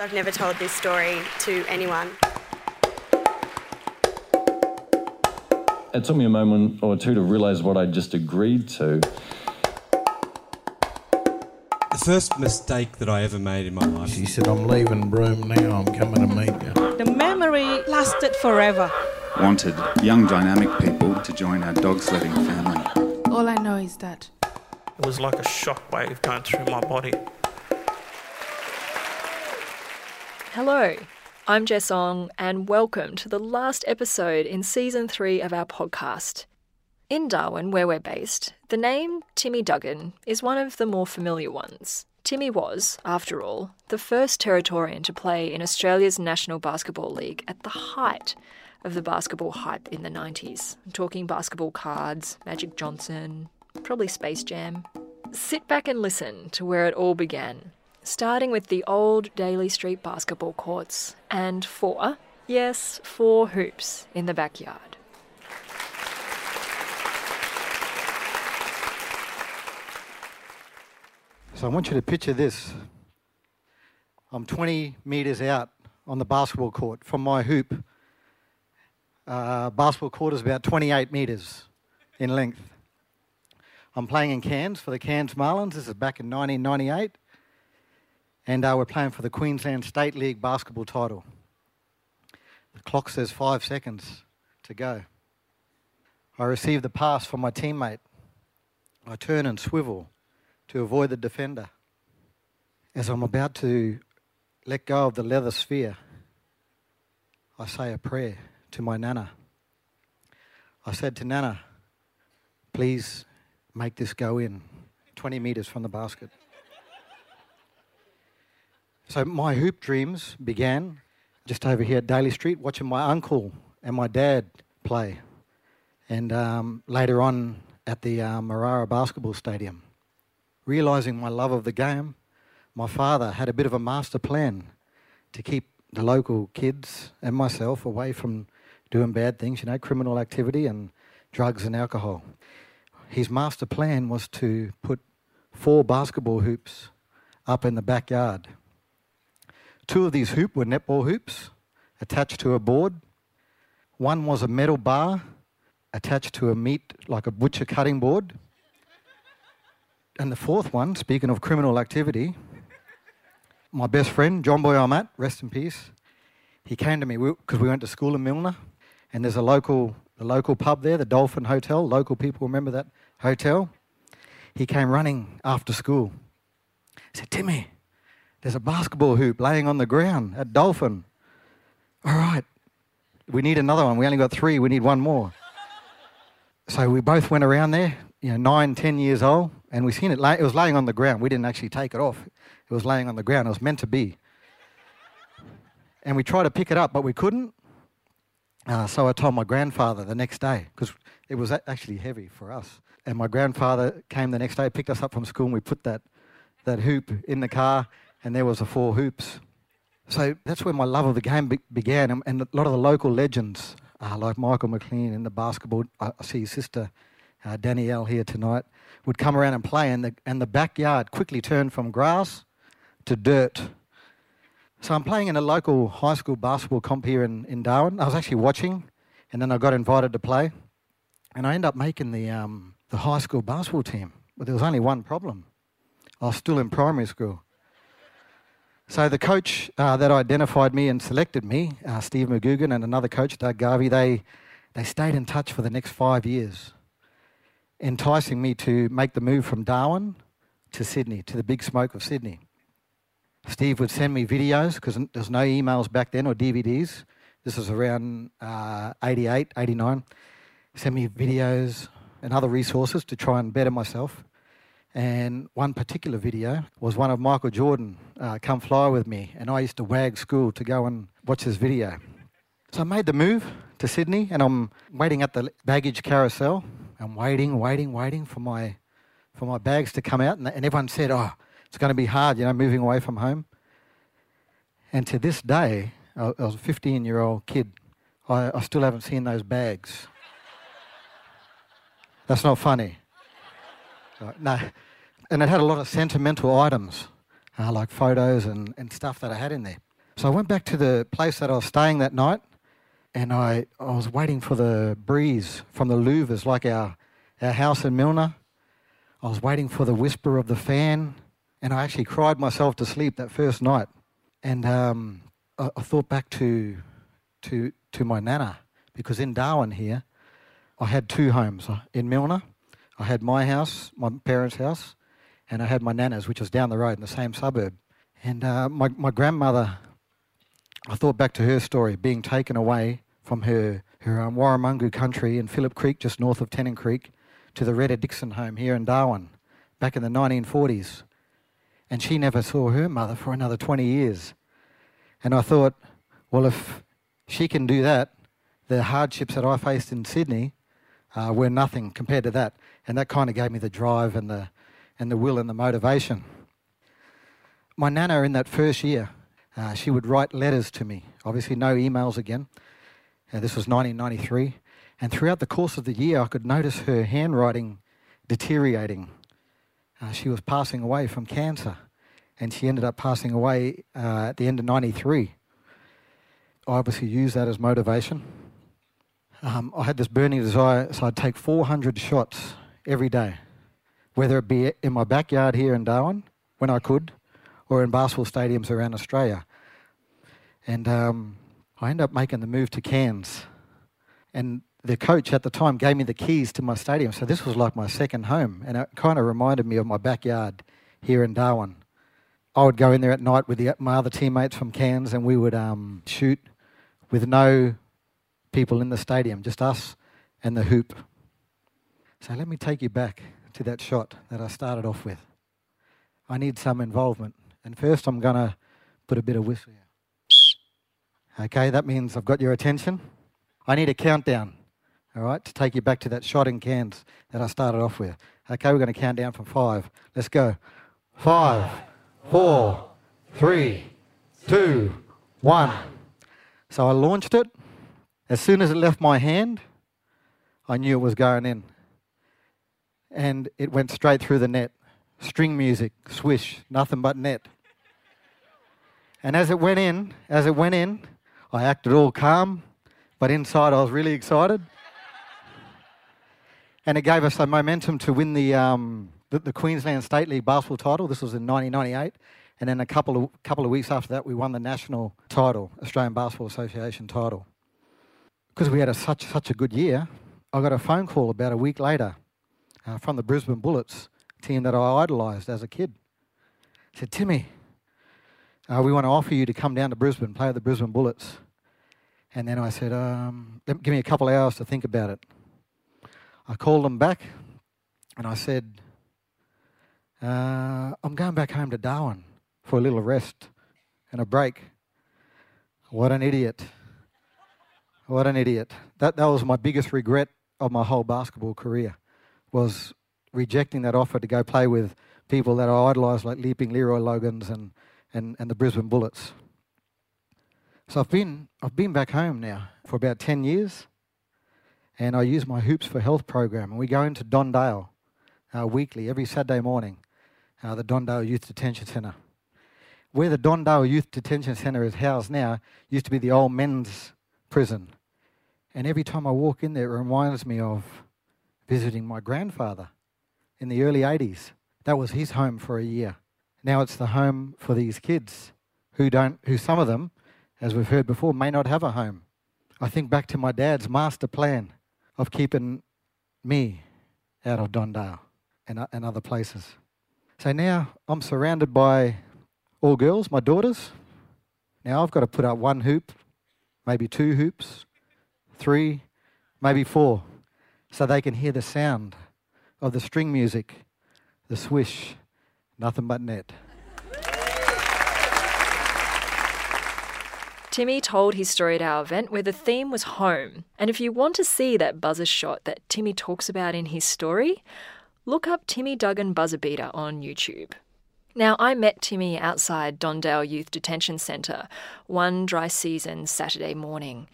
I've never told this story to anyone. It took me a moment or two to realise what I'd just agreed to. The first mistake that I ever made in my life. She said, I'm leaving Broome now, I'm coming to meet you. The memory lasted forever. Wanted young dynamic people to join our dog sledding family. All I know is that It was like a shock wave going through my body. Hello, I'm Jess Ong, and welcome to the last episode in season three of our podcast. In Darwin, where we're based, the name Timmy Duggan is one of the more familiar ones. Timmy was, after all, the first Territorian to play in Australia's National Basketball League at the height of the basketball hype in the 90s. I'm talking basketball cards, Magic Johnson, probably Space Jam. Sit back and listen to where it all began, starting with the old Daly Street basketball courts and four, yes, four hoops in the backyard. So I want you to picture this. I'm 20 metres out on the basketball court from my hoop. Uh, basketball court is about 28 metres in length. I'm playing in Cairns for the Cairns Marlins. This is back in 1998. And uh, we're playing for the Queensland State League basketball title. The clock says five seconds to go. I receive the pass from my teammate. I turn and swivel to avoid the defender. As I'm about to let go of the leather sphere, I say a prayer to my Nana. I said to Nana, please make this go in 20 metres from the basket. So my hoop dreams began just over here at Daly Street, watching my uncle and my dad play, and um, later on at the uh, Marrara Basketball Stadium. Realising my love of the game, my father had a bit of a master plan to keep the local kids and myself away from doing bad things, you know, criminal activity and drugs and alcohol. His master plan was to put four basketball hoops up in the backyard. Two of these hoops were netball hoops attached to a board. One was a metal bar attached to a meat, like a butcher cutting board. And the fourth one, speaking of criminal activity, my best friend, John Boy Amat, rest in peace, he came to me because we, we went to school in Millner, and there's a local, the local pub there, the Dolphin Hotel. Local people remember that hotel. He came running after school. He said, Timmy, there's a basketball hoop laying on the ground at Dolphin. All right, we need another one. We only got three, we need one more. So we both went around there, you know, nine, ten years old, and we seen it. Lay, it was laying on the ground. We didn't actually take it off. It was laying on the ground. It was meant to be. And we tried to pick it up, but we couldn't. Uh, so I told my grandfather the next day because it was actually heavy for us. And my grandfather came the next day, picked us up from school, and we put that that hoop in the car, and there was the four hoops. So that's where my love of the game be- began, and, and a lot of the local legends, uh, like Michael McLean in the basketball. I I see his sister uh, Danielle here tonight, would come around and play, and the, and the backyard quickly turned from grass to dirt. So I'm playing in a local high school basketball comp here in, in Darwin. I was actually watching, and then I got invited to play, and I ended up making the, um, the high school basketball team. But there was only one problem. I was still in primary school. So the coach uh, that identified me and selected me, uh, Steve McGugan, and another coach, Doug Garvey, they, they stayed in touch for the next five years enticing me to make the move from Darwin to Sydney, to the big smoke of Sydney. Steve would send me videos because there's no emails back then or DVDs. This was around uh, 88, 89. Send me videos and other resources to try and better myself. And one particular video was one of Michael Jordan, uh, Come Fly With Me. And I used to wag school to go and watch this video. So I made the move to Sydney and I'm waiting at the baggage carousel. I'm waiting, waiting, waiting for my, for my bags to come out. And, and everyone said, oh, it's going to be hard, you know, moving away from home. And to this day, I, I was a 15 year old kid. I, I still haven't seen those bags. That's not funny. No. And it had a lot of sentimental items, uh, like photos and, and stuff that I had in there. So I went back to the place that I was staying that night and I, I was waiting for the breeze from the louvers, like our, our house in Millner. I was waiting for the whisper of the fan, and I actually cried myself to sleep that first night. And um, I, I thought back to, to, to my nana, because in Darwin here, I had two homes. In Millner, I had my house, my parents' house, and I had my nana's, which was down the road in the same suburb. And uh, my, my grandmother, I thought back to her story, being taken away from her, her um, Warramungu country in Phillip Creek, just north of Tennant Creek, to the Retta Dixon home here in Darwin back in the 1940s. And she never saw her mother for another 20 years. And I thought, well, if she can do that, the hardships that I faced in Sydney uh, were nothing compared to that. And that kind of gave me the drive and the, and the will and the motivation. My nana, in that first year, uh, she would write letters to me. Obviously, no emails again. Uh, this was 1993. And throughout the course of the year, I could notice her handwriting deteriorating. Uh, she was passing away from cancer, and she ended up passing away uh, at the end of 93. I obviously used that as motivation. Um, I had this burning desire, so I'd take 400 shots every day, whether it be in my backyard here in Darwin, when I could, or in basketball stadiums around Australia. And um, I ended up making the move to Cairns. And the coach at the time gave me the keys to my stadium. So this was like my second home. And it kind of reminded me of my backyard here in Darwin. I would go in there at night with the, my other teammates from Cairns and we would um, shoot with no people in the stadium, just us and the hoop. So let me take you back to that shot that I started off with. I need some involvement. And first, I'm going to put a bit of whistle here. Okay, that means I've got your attention. I need a countdown, all right, to take you back to that shot in Cairns that I started off with. Okay, we're going to count down from five. Let's go. Five, four, three, two, one. So I launched it. As soon as it left my hand, I knew it was going in. And it went straight through the net. String music, swish, nothing but net. And as it went in, as it went in, I acted all calm, but inside I was really excited. and it gave us the momentum to win the, um, the, the, Queensland State League basketball title. This was in 1998. And then a couple of, couple of weeks after that, we won the national title, Australian Basketball Association title. Because we had a, such, such a good year, I got a phone call about a week later uh, from the Brisbane Bullets, team that I idolised as a kid. said, Timmy, uh, we want to offer you to come down to Brisbane, play with the Brisbane Bullets. And then I said, um, give me a couple hours to think about it. I called them back and I said, uh, I'm going back home to Darwin for a little rest and a break. What an idiot. What an idiot. That, that was my biggest regret of my whole basketball career was rejecting that offer to go play with people that I idolised like Leaping Leroy Loggins and, and, and the Brisbane Bullets. So I've been, I've been back home now for about 10 years, and I use my Hoops for Health program. And we go into Don Dale uh, weekly, every Saturday morning, uh, the Don Dale Youth Detention Centre. Where the Don Dale Youth Detention Centre is housed now used to be the old men's prison. And every time I walk in there, it reminds me of visiting my grandfather in the early 80s. That was his home for a year. Now it's the home for these kids who don't, who some of them as we've heard before, may not have a home. I think back to my dad's master plan of keeping me out of Don Dale and, uh, and other places. So now I'm surrounded by all girls, my daughters. Now I've got to put up one hoop, maybe two hoops, three, maybe four, so they can hear the sound of the string music, the swish, nothing but net. Timmy told his story at our event where the theme was home. And if you want to see that buzzer shot that Timmy talks about in his story, look up Timmy Duggan Buzzer Beater on YouTube. Now, I met Timmy outside Don Dale Youth Detention Centre one dry season Saturday morning.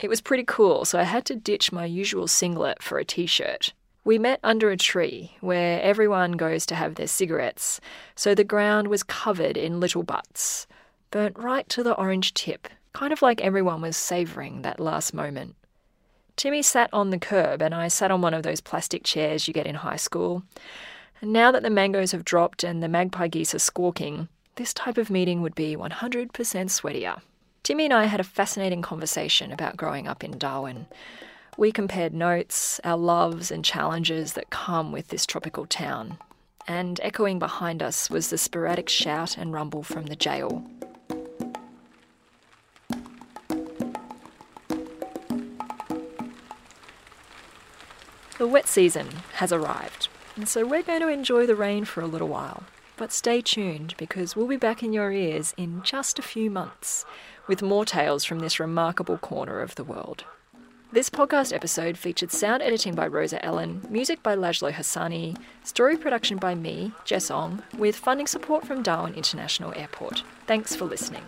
It was pretty cool, so I had to ditch my usual singlet for a t shirt. We met under a tree where everyone goes to have their cigarettes, so the ground was covered in little butts burnt right to the orange tip, kind of like everyone was savouring that last moment. Timmy sat on the curb, and I sat on one of those plastic chairs you get in high school. And now that the mangoes have dropped and the magpie geese are squawking, this type of meeting would be 100% sweatier. Timmy and I had a fascinating conversation about growing up in Darwin. We compared notes, our loves and challenges that come with this tropical town. And echoing behind us was the sporadic shout and rumble from the jail. The wet season has arrived, and so we're going to enjoy the rain for a little while. But stay tuned because we'll be back in your ears in just a few months with more tales from this remarkable corner of the world. This podcast episode featured sound editing by Rosa Ellen, music by Lajlo Hassani, story production by me, Jess Ong, with funding support from Darwin International Airport. Thanks for listening.